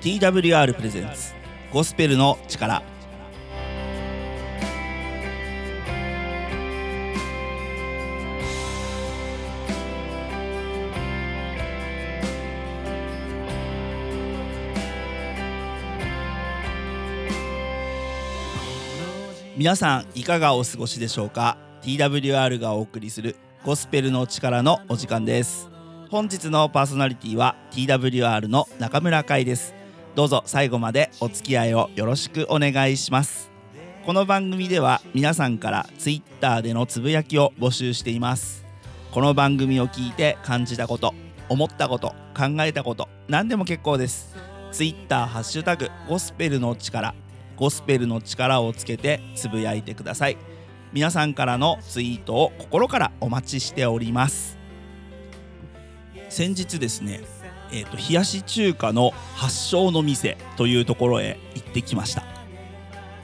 TWR プレゼンツゴスペルの力。皆さんいかがお過ごしでしょうか？TWR がお送りするゴスペルの力のお時間です。本日のパーソナリティは TWR の中村海です。どうぞ最後までお付き合いをよろしくお願いします。この番組では皆さんから Twitter でのつぶやきを募集しています。この番組を聞いて感じたこと思ったこと考えたこと何でも結構です。Twitter ハッシュタグゴスペルの力ゴスペルの力をつけてつぶやいてください。皆さんからのツイートを心からお待ちしております。先日ですねえーと、冷やし中華の発祥の店というところへ行ってきました。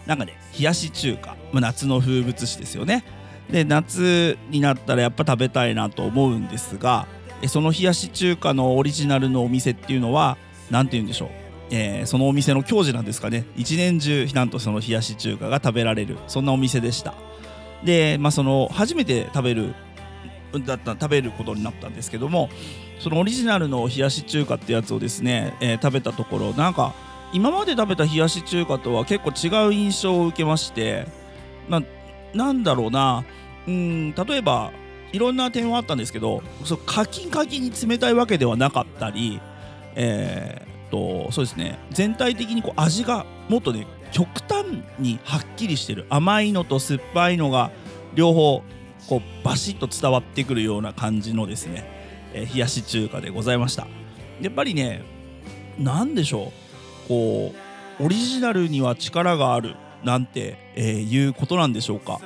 なんかね冷やし中華、夏の風物詩ですよね。で夏になったらやっぱ食べたいなと思うんですがその冷やし中華のオリジナルのお店っていうのは何て言うんでしょう。えー、そのお店の矜持なんですかね。一年中なんとその冷やし中華が食べられる。そんなお店でした。で、まあ、その初めて食べるだった食べることになったんですけどもそのオリジナルの冷やし中華ってやつをですね、えー、食べたところなんか今まで食べた冷やし中華とは結構違う印象を受けましてななんだろうなうん例えばいろんな点はあったんですけどそカキカキに冷たいわけではなかったり、えーそうですね全体的にこう味がもっとね極端にはっきりしてる甘いのと酸っぱいのが両方こうバシッと伝わってくるような感じのですね、え、冷やし中華でございました。やっぱりね何でしょう。こうオリジナルには力があるなんて、えー、いうことなんでしょうか。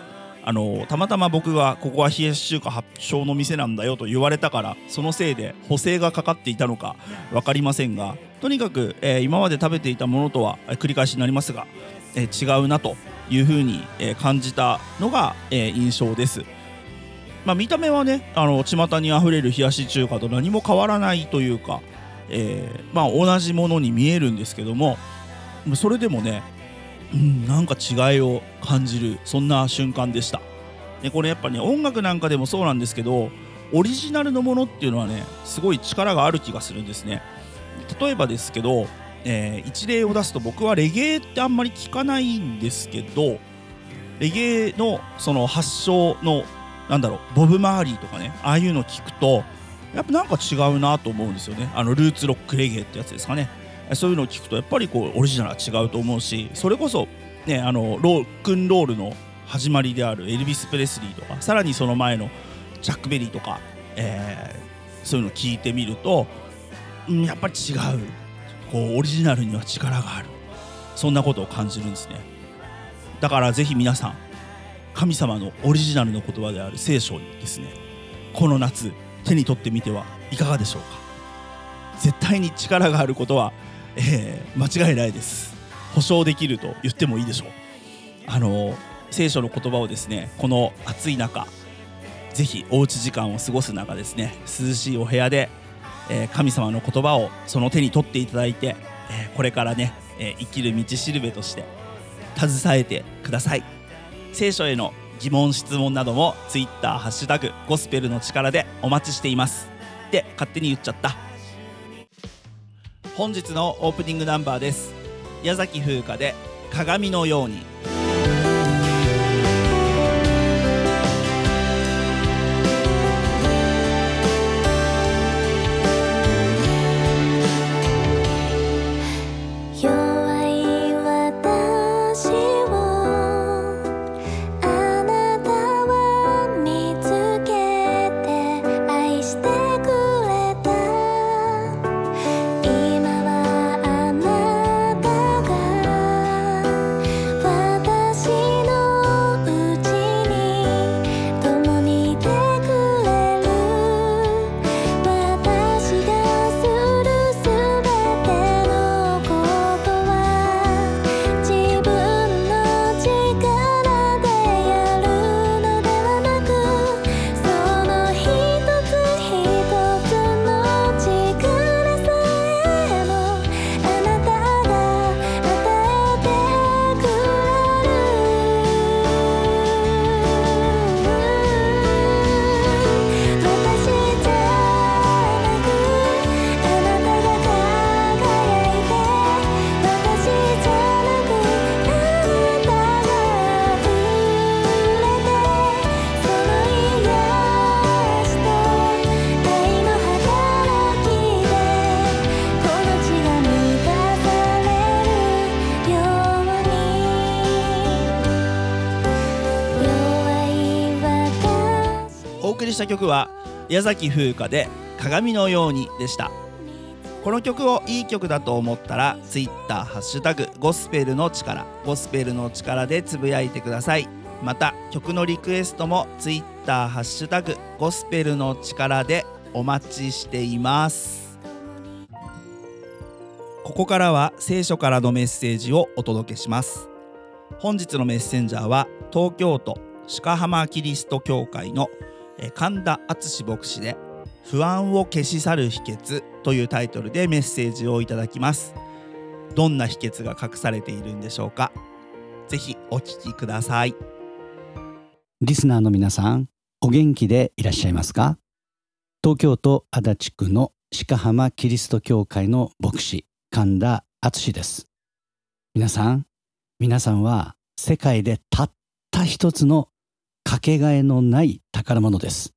あのたまたま僕がここは冷やし中華発祥の店なんだよと言われたからそのせいで補正がかかっていたのか分かりませんがとにかく、えー、今まで食べていたものとは繰り返しになりますが、えー、違うなというふうに、え、感じたのが、え印象です。まあ、見た目はねあの巷にあふれる冷やし中華と何も変わらないというか、えまあ、同じものに見えるんですけどもそれでもねうん、なんか違いを感じるそんな瞬間でした。でこれやっぱね音楽なんかでもそうなんですけどオリジナルのものっていうのはねすごい力がある気がするんですね。例えばですけど、えー、一例を出すと僕はレゲエってあんまり聞かないんですけどレゲエのその発祥のなんだろうボブ・マーリーとかねああいうの聞くとやっぱなんか違うなと思うんですよね。あのルーツロックレゲエってやつですかね。そういうのを聞くとやっぱりこうオリジナルは違うと思うしそれこそ、ね、あのロックンロールの始まりであるエルビス・プレスリーとかさらにその前のチャック・ベリーとか、えー、そういうのを聞いてみると、うん、やっぱり違う。こうオリジナルには力がある。そんなことを感じるんですね。だからぜひ皆さん神様のオリジナルの言葉である聖書にですね。この夏手に取ってみてはいかがでしょうか。絶対に力があることはえー、間違いないです。保証できると言ってもいいでしょう。あの聖書の言葉をですねこの暑い中ぜひおうち時間を過ごす中ですね涼しいお部屋で、えー、神様の言葉をその手に取っていただいて、えー、これからね、え生きる道しるべとして携えてください。聖書への疑問質問なども Twitter ハッシュタグゴスペルの力でお待ちしています。って勝手に言っちゃった。本日のオープニングナンバーです。矢崎風花で鏡のように。した曲は矢崎風花で鏡のようにでした。この曲をいい曲だと思ったら Twitter ハッシュタグゴスペルの力ゴスペルの力でつぶやいてください。また曲のリクエストも Twitter ハッシュタグゴスペルの力でお待ちしています。ここからは聖書からのメッセージをお届けします。本日のメッセンジャーは東京都鹿浜キリスト教会の神田敦牧師で不安を消し去る秘訣というタイトルでメッセージをいただきます。どんな秘訣が隠されているんでしょうか？ぜひお聞きください。リスナーの皆さんお元気でいらっしゃいますか？東京都足立区の鹿浜キリスト教会の牧師神田敦です。皆さん皆さんは世界でたった一つのかけがえのない宝物です。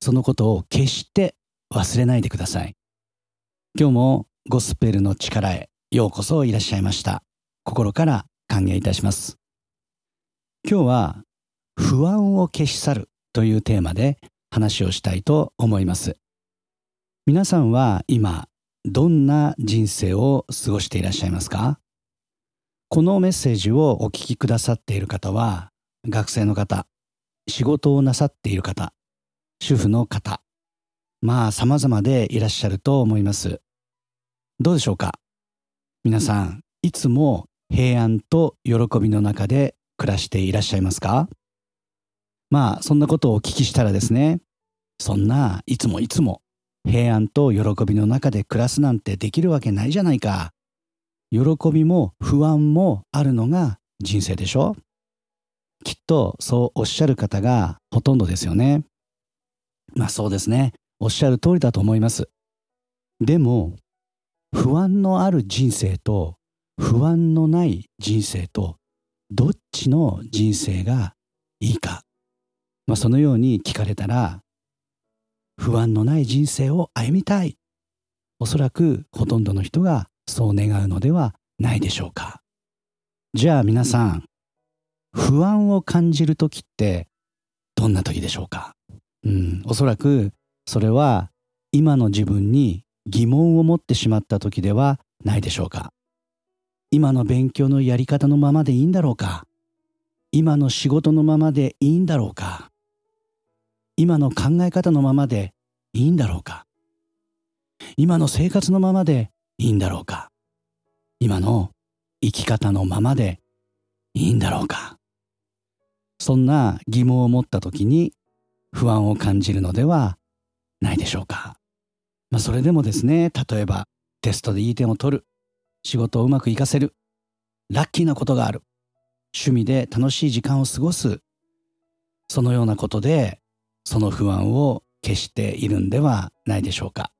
そのことを決して忘れないでください。今日もゴスペルの力へようこそいらっしゃいました。心から歓迎いたします。今日は不安を消し去るというテーマで話をしたいと思います。皆さんは今どんな人生を過ごしていらっしゃいますか？このメッセージをお聞きくださっている方は学生の方仕事をなさっている方主婦の方まあ様々でいらっしゃると思います。どうでしょうか？皆さんいつも平安と喜びの中で暮らしていらっしゃいますか？まあそんなことをお聞きしたらですねそんないつもいつも平安と喜びの中で暮らすなんてできるわけないじゃないか。喜びも不安もあるのが人生でしょ？きっとそうおっしゃる方がほとんどですよね。まあそうですね。おっしゃる通りだと思います。でも不安のある人生と不安のない人生とどっちの人生がいいか。まあ、そのように聞かれたら不安のない人生を歩みたい。おそらくほとんどの人がそう願うのではないでしょうか。じゃあ皆さん不安を感じる時ってどんな時でしょうか？うん。おそらくそれは今の自分に疑問を持ってしまった時ではないでしょうか？今の勉強のやり方のままでいいんだろうか？今の仕事のままでいいんだろうか？今の考え方のままでいいんだろうか？今の生活のままでいいんだろうか？今の生き方のままでいいんだろうか？そんな疑問を持った時に不安を感じるのではないでしょうか、まあ、それでもですね例えばテストでいい点を取る。仕事をうまくいかせる。ラッキーなことがある。趣味で楽しい時間を過ごす。そのようなことでその不安を消しているんではないでしょうか。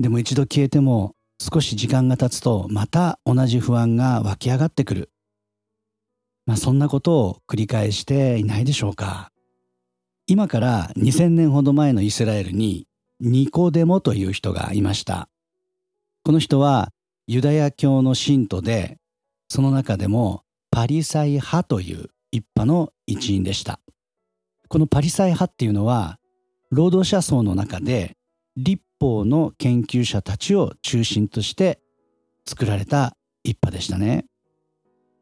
でも一度消えても少し時間が経つとまた同じ不安が湧き上がってくる。まあそんなことを繰り返していないでしょうか。今から2000年ほど前のイスラエルにニコデモという人がいました。この人はユダヤ教の信徒でその中でもパリサイ派という一派の一員でした。このパリサイ派っていうのは労働者層の中で立法の研究者たちを中心として作られた一派でしたね。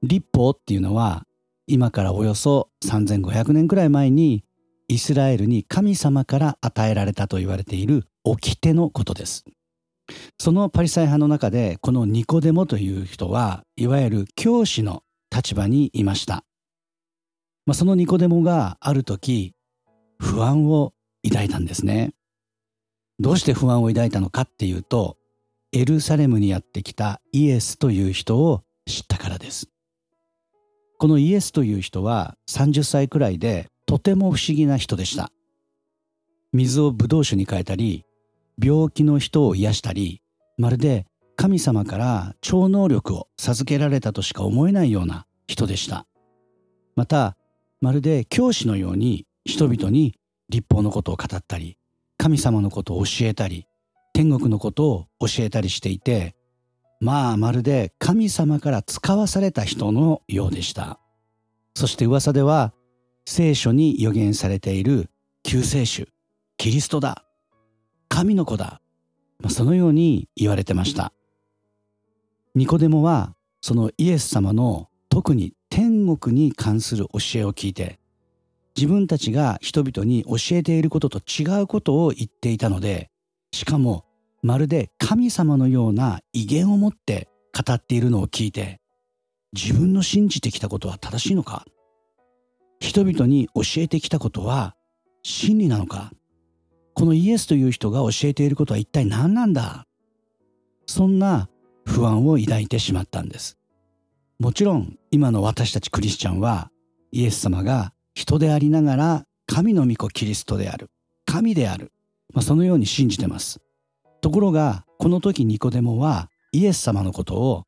立法っていうのは今からおよそ3500年くらい前にイスラエルに神様から与えられたと言われている掟のことです。そのパリサイ派の中でこのニコデモという人はいわゆる教師の立場にいました。まあ、そのニコデモがある時不安を抱いたんですね。どうして不安を抱いたのかっていうとエルサレムにやってきたイエスという人を知ったからです。このイエスという人は30歳くらいでとても不思議な人でした。水をブドウ酒に変えたり病気の人を癒したりまるで神様から超能力を授けられたとしか思えないような人でした。またまるで教師のように人々に立法のことを語ったり神様のことを教えたり天国のことを教えたりしていてまあまるで神様から使わされた人のようでした。そして噂では聖書に予言されている救世主キリストだ。神の子だ、まあ、そのように言われてました。ニコデモはそのイエス様の特に天国に関する教えを聞いて自分たちが人々に教えていることと違うことを言っていたのでしかもまるで神様のような威厳を持って語っているのを聞いて自分の信じてきたことは正しいのか？人々に教えてきたことは真理なのか？このイエスという人が教えていることは一体何なんだ？そんな不安を抱いてしまったんです。もちろん今の私たちクリスチャンはイエス様が人でありながら神の御子キリストである。神である、まあ、そのように信じてます。ところがこの時ニコデモはイエス様のことを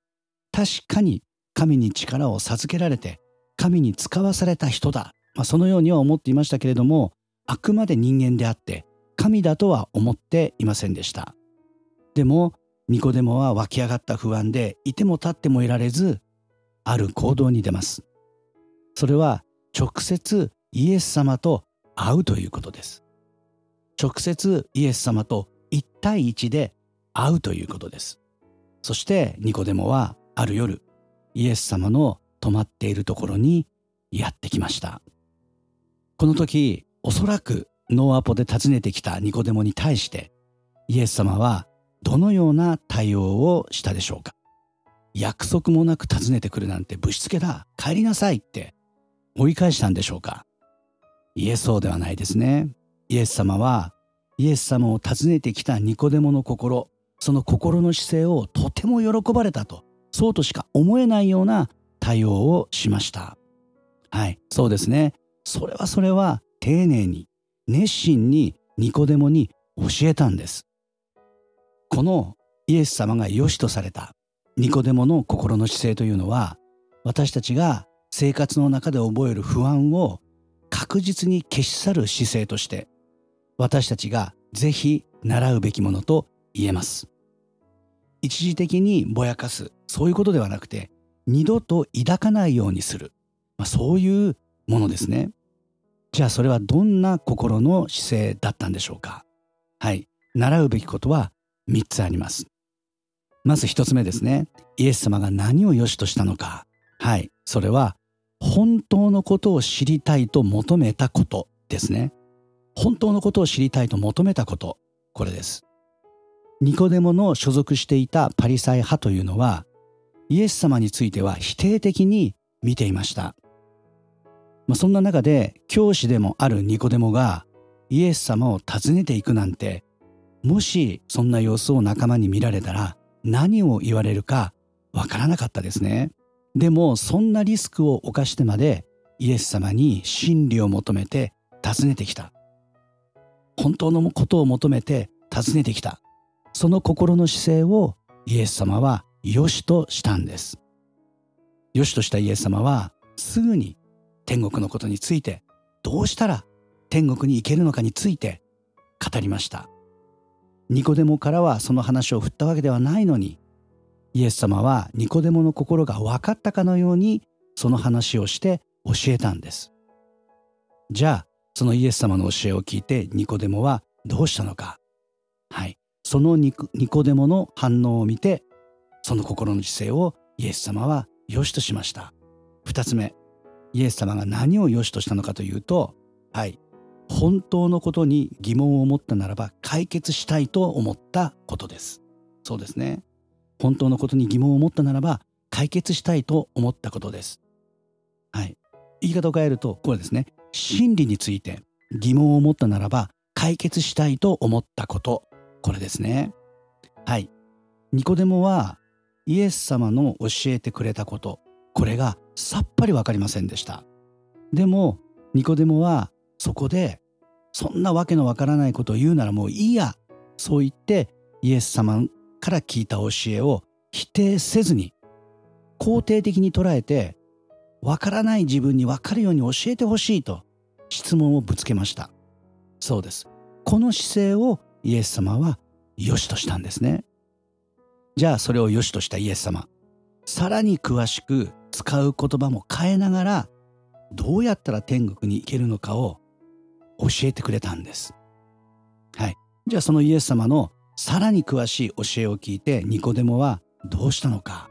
確かに神に力を授けられて神に使わされた人だ、まあ、そのようには思っていましたけれどもあくまで人間であって神だとは思っていませんでした。でもニコデモは湧き上がった不安でいても立ってもいられずある行動に出ます。それは直接イエス様と会うということです。直接イエス様と一対一で会うということです。そしてニコデモはある夜イエス様の泊まっているところにやってきました。この時おそらくノーアポで訪ねてきたニコデモに対してイエス様はどのような対応をしたでしょうか。約束もなく訪ねてくるなんてぶしつけだ。帰りなさいって追い返したんでしょうか。いえそうではないですね。イエス様はイエス様を訪ねてきたニコデモの心その心の姿勢をとても喜ばれたとそうとしか思えないような対応をしました。はいそうですね。それはそれは丁寧に熱心にニコデモに教えたんです。このイエス様が良しとされたニコデモの心の姿勢というのは私たちが生活の中で覚える不安を確実に消し去る姿勢として私たちがぜひ習うべきものと言えます。一時的にぼやかすそういうことではなくて二度と抱かないようにする、まあ、そういうものですね。じゃあそれはどんな心の姿勢だったんでしょうか。はい。習うべきことは3つあります。まず1つ目ですね。イエス様が何を良しとしたのか。はい。それは本当のことを知りたいと求めたことですね。本当のことを知りたいと求めたこと。これです。ニコデモの所属していたパリサイ派というのはイエス様については否定的に見ていました、まあ、そんな中で教師でもあるニコデモがイエス様を訪ねていくなんてもしそんな様子を仲間に見られたら何を言われるかわからなかったですね。でもそんなリスクを冒してまでイエス様に真理を求めて訪ねてきた。本当のことを求めて訪ねてきた。その心の姿勢をイエス様は良しとしたんです。良しとしたイエス様はすぐに天国のことについてどうしたら天国に行けるのかについて語りました。ニコデモからはその話を振ったわけではないのにイエス様はニコデモの心が分かったかのようにその話をして教えたんです。じゃあそのイエス様の教えを聞いてニコデモはどうしたのか。はい。そのニコデモの反応を見てその心の姿勢をイエス様は良しとしました。二つ目。イエス様が何を良しとしたのかというとはい。本当のことに疑問を持ったならば解決したいと思ったことです。そうですね。本当のことに疑問を持ったならば解決したいと思ったことです。はい。言い方を変えると、これですね。真理について疑問を持ったならば解決したいと思ったこと。これですね。はい。ニコデモはイエス様の教えてくれたこと、これがさっぱりわかりませんでした。でも、ニコデモはそこで、そんなわけのわからないことを言うならもういいや。そう言ってイエス様から聞いた教えを否定せずに肯定的に捉えてわからない自分にわかるように教えてほしいと質問をぶつけました。そうです。この姿勢をイエス様は良しとしたんですね。じゃあそれを良しとしたイエス様さらに詳しく使う言葉も変えながらどうやったら天国に行けるのかを教えてくれたんです。はい。じゃあそのイエス様のさらに詳しい教えを聞いてニコデモはどうしたのか。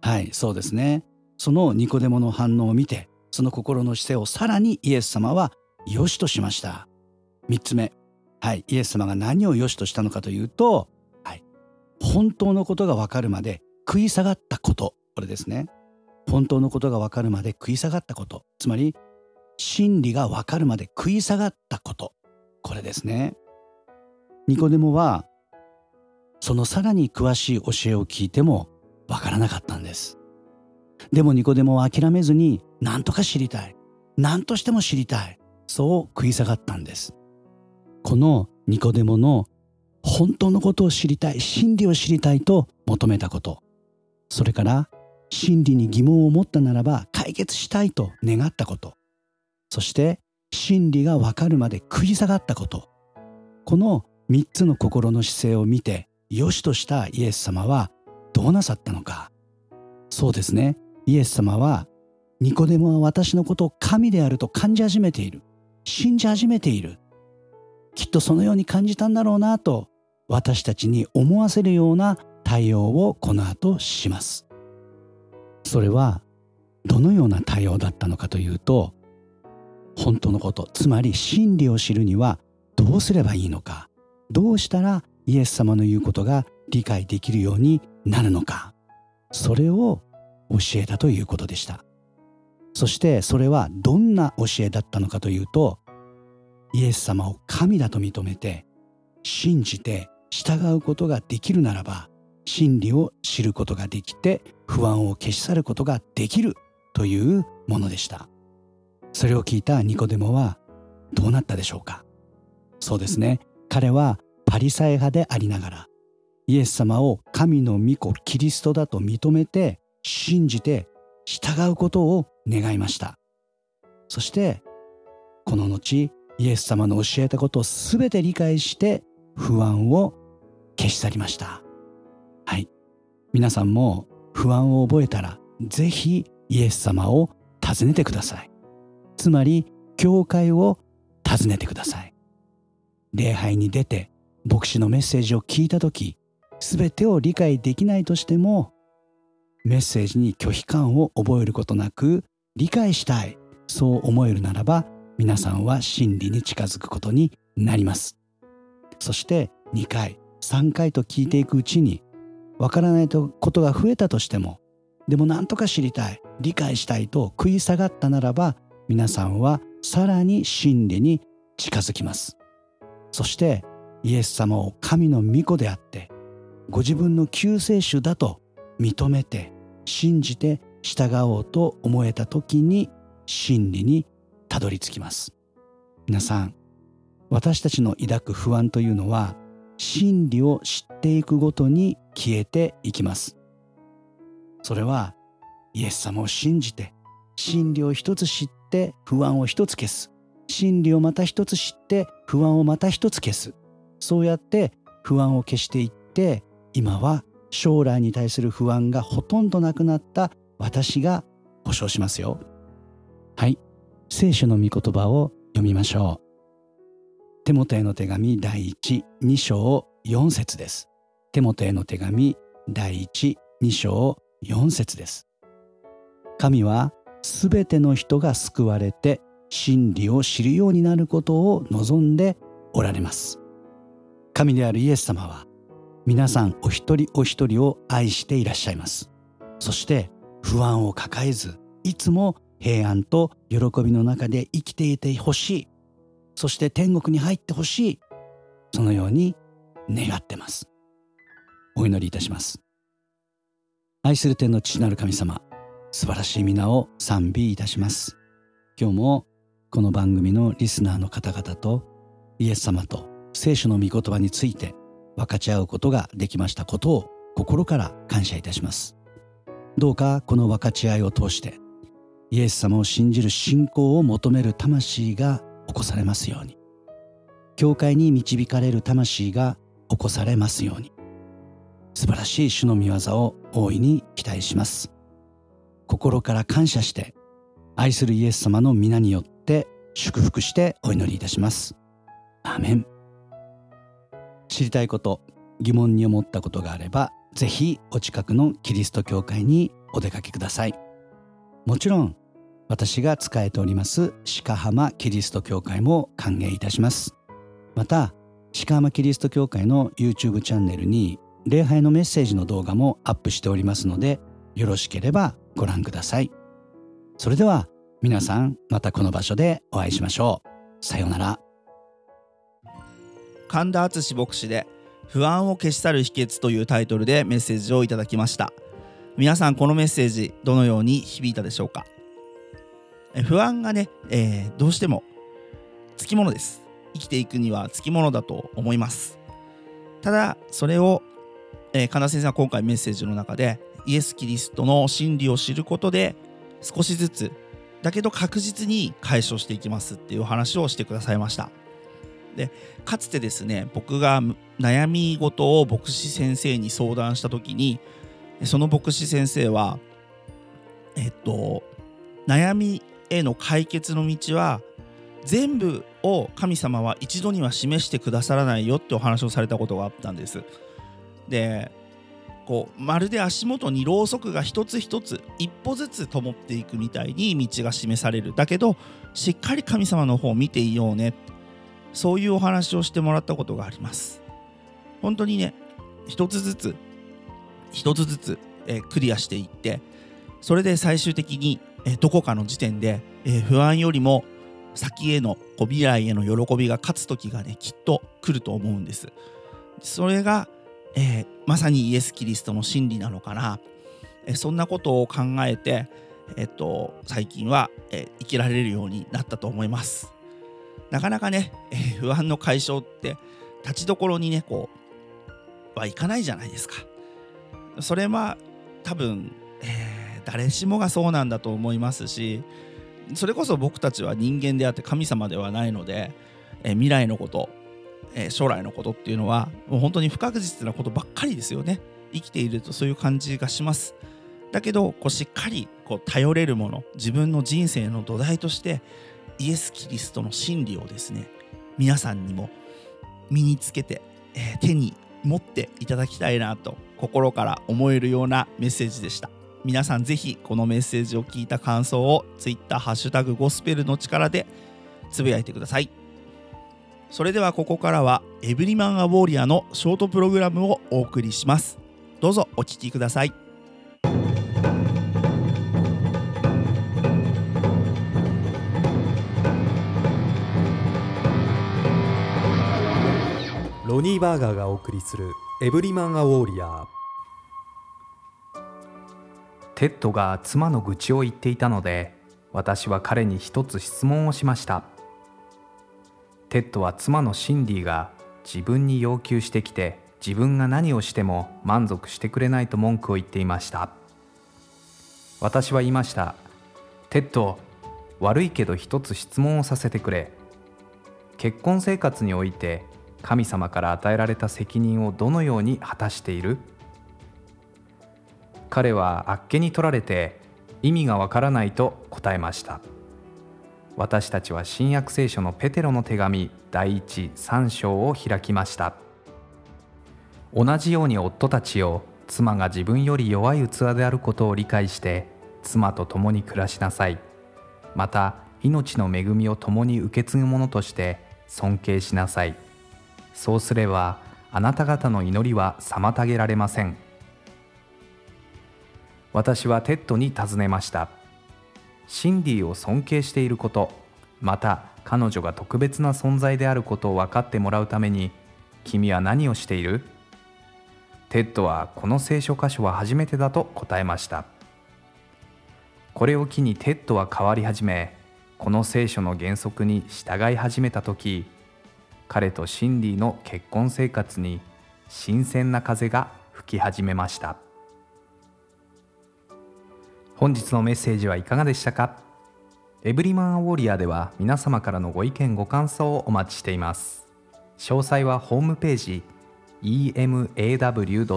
はい。そうですね。そのニコデモの反応を見てその心の姿勢をさらにイエス様は良しとしました。3つ目。はい。イエス様が何を良しとしたのかというと、はい、本当のことが分かるまで食い下がったこと。これですね。本当のことが分かるまで食い下がったこと。つまり真理が分かるまで食い下がったこと。これですね。ニコデモはそのさらに詳しい教えを聞いても分からなかったんです。でもニコデモは諦めずに何とか知りたい。何としても知りたい。そう食い下がったんです。このニコデモの本当のことを知りたい真理を知りたいと求めたこと。それから真理に疑問を持ったならば解決したいと願ったこと。そして真理がわかるまで食い下がったこと。この3つの心の姿勢を見て良しとしたイエス様はどうなさったのか。そうですね。イエス様はニコデモは私のことを神であると感じ始めている。信じ始めている。きっとそのように感じたんだろうなと私たちに思わせるような対応をこの後します。それはどのような対応だったのかというと本当のことつまり真理を知るにはどうすればいいのか。どうしたらイエス様の言うことが理解できるようになるのか。それを教えたということでした。そしてそれはどんな教えだったのかというとイエス様を神だと認めて信じて従うことができるならば真理を知ることができて不安を消し去ることができるというものでした。それを聞いたニコデモはどうなったでしょうか？そうですね。彼はパリサイ派でありながらイエス様を神の御子キリストだと認めて信じて従うことを願いました。そしてこの後イエス様の教えたことを全て理解して不安を消し去りました。はい。皆さんも不安を覚えたらぜひイエス様を訪ねてください。つまり教会を訪ねてください。礼拝に出て牧師のメッセージを聞いた時全てを理解できないとしてもメッセージに拒否感を覚えることなく理解したい。そう思えるならば皆さんは真理に近づくことになります。そして2回3回と聞いていくうちにわからないことが増えたとしてもでも何とか知りたい理解したいと食い下がったならば皆さんはさらに真理に近づきます。そしてイエス様を神の御子であってご自分の救世主だと認めて信じて従おうと思えた時に真理にたどり着きます。皆さん私たちの抱く不安というのは真理を知っていくごとに消えていきます。それはイエス様を信じて真理を一つ知って不安を一つ消す。真理をまた一つ知って不安をまた一つ消す。そうやって不安を消していって今は将来に対する不安がほとんどなくなった私が保証しますよ。はい。聖書の御言葉を読みましょう。テモテへの手紙第12章4節です。テモテへの手紙第12章4節です。神はすべての人が救われて真理を知るようになることを望んでおられます。神であるイエス様は皆さんお一人お一人を愛していらっしゃいます。そして不安を抱えずいつも平安と喜びの中で生きていてほしい。そして天国に入ってほしい。そのように願ってます。お祈りいたします。愛する天の父なる神様素晴らしい皆を賛美いたします。今日もこの番組のリスナーの方々とイエス様と聖書の御言葉について分かち合うことができましたことを心から感謝いたします。どうかこの分かち合いを通してイエス様を信じる信仰を求める魂が起こされますように。教会に導かれる魂が起こされますように。素晴らしい主の御業を大いに期待します。心から感謝して愛するイエス様の皆によって祝福してお祈りいたします。アメン。知りたいこと疑問に思ったことがあればぜひお近くのキリスト教会にお出かけください。もちろん私が仕えております鹿浜キリスト教会も歓迎いたします。また鹿浜キリスト教会の YouTube チャンネルに礼拝のメッセージの動画もアップしておりますのでよろしければご覧ください。それでは皆さんまたこの場所でお会いしましょう。さようなら。神田敦牧師で不安を消し去る秘訣というタイトルでメッセージをいただきました。皆さんこのメッセージどのように響いたでしょうか？不安がね、えー、どうしてもつきものです。生きていくにはつきものだと思います。ただそれを、えー、神田先生は今回メッセージの中でイエス・キリストの真理を知ることで少しずつだけど確実に解消していきますっていう話をしてくださいました。でかつてですね僕が悩み事を牧師先生に相談した時にその牧師先生はえっと悩みへの解決の道は全部を神様は一度には示してくださらないよってお話をされたことがあったんです。でこうまるで足元にろうそくが一つ一つ一歩ずつ灯っていくみたいに道が示されるだけどしっかり神様の方を見ていようねそういうお話をしてもらったことがあります。本当にね一つずつ一つずつ、えクリアしていってそれで最終的に、えどこかの時点で、え不安よりも先へのこう未来への喜びが勝つ時がねきっと来ると思うんです。それがえ、まさにイエス・キリストの真理なのかな、え、そんなことを考えて、え、っと最近は、え生きられるようになったと思います。なかなかね、え不安の解消って立ちどころにねこうはいかないじゃないですか。それは多分、え誰しもがそうなんだと思いますしそれこそ僕たちは人間であって神様ではないので、え未来のことえ将来のことっていうのはもう本当に不確実なことばっかりですよね。生きているとそういう感じがします。だけどこうしっかりこう頼れるもの自分の人生の土台としてイエス・キリストの真理をですね皆さんにも身につけて、えー、手に持っていただきたいなと心から思えるようなメッセージでした。皆さんぜひこのメッセージを聞いた感想を Twitter ハッシュタグゴスペルの力でつぶやいてください。それではここからはエブリマン・ア・ウォーリアのショートプログラムをお送りします。どうぞお聴きください。ニー・バーガーがお送りする Every Man a Warrior テッドが妻の愚痴を言っていたので私は彼に一つ質問をしました。テッドは妻のシンディが自分に要求してきて自分が何をしても満足してくれないと文句を言っていました。私は言いました。テッド悪いけど一つ質問をさせてくれ。結婚生活において神様から与えられた責任をどのように果たしている？彼はあっけに取られて意味がわからないと答えました。私たちは新約聖書のペテロの手紙第一3章を開きました。同じように夫たちを妻が自分より弱い器であることを理解して妻と共に暮らしなさい。また命の恵みを共に受け継ぐ者として尊敬しなさい。そうすればあなた方の祈りは妨げられません。私はテッドに尋ねました。シンディを尊敬していることまた彼女が特別な存在であることを分かってもらうために君は何をしている？テッドはこの聖書箇所は初めてだと答えました。これを機にテッドは変わり始めこの聖書の原則に従い始めた時彼とシンディの結婚生活に新鮮な風が吹き始めました。本日のメッセージはいかがでしたか？ Every Man a Warrior では皆様からのご意見ご感想をお待ちしています。詳細はホームページ emaw.jp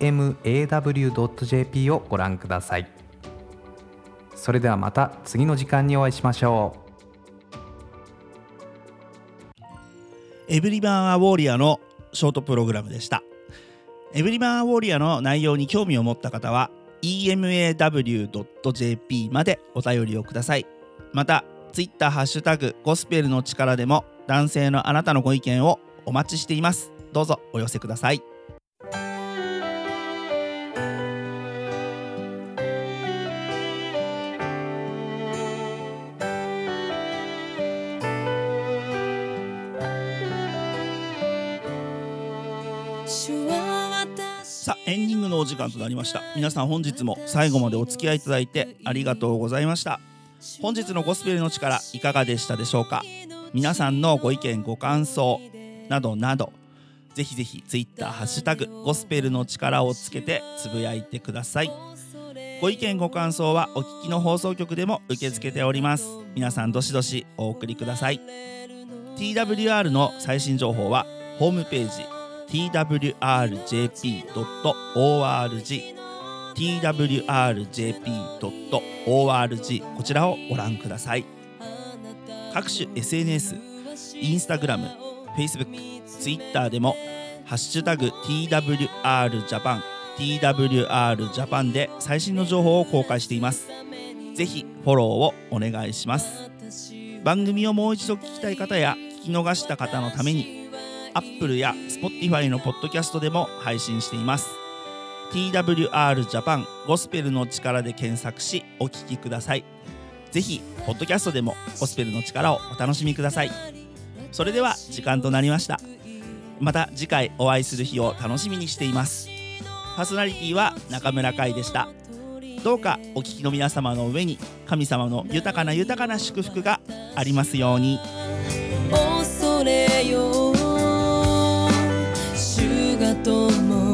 emaw.jp をご覧ください。それではまた次の時間にお会いしましょう。エブリバン・ア・ウォーリアのショートプログラムでした。エブリバン・ア・ウォーリアの内容に興味を持った方は emaw.jp までお便りをください。またツイッターハッシュタグゴスペルの力でも男性のあなたのご意見をお待ちしています。どうぞお寄せください。のお時間となりました。皆さん本日も最後までお付き合いいただいてありがとうございました。本日のゴスペルの力いかがでしたでしょうか？皆さんのご意見ご感想などなどぜひぜひツイッターハッシュタグゴスペルの力をつけてつぶやいてください。ご意見ご感想はお聞きの放送局でも受け付けております。皆さんどしどしお送りください。TWR の最新情報はホームページ twrjp.org twrjp.org こちらをご覧ください。各種 SNS インスタグラム Facebook、Twitter でもハッシュタグ TWRJAPAN TWRJAPAN で最新の情報を公開しています。ぜひフォローをお願いします。番組をもう一度聞きたい方や聞き逃した方のために Apple や Spotify のポッドキャストでも配信しています。TWR Japan ゴスペルの力で検索しお聞きください。ぜひポッドキャストでもゴスペルの力をお楽しみください。それでは時間となりました。また次回お会いする日を楽しみにしています。パーソナリティは中村海でした。どうかお聞きの皆様の上に神様の豊かな豊かな祝福がありますように。恐れよ tomo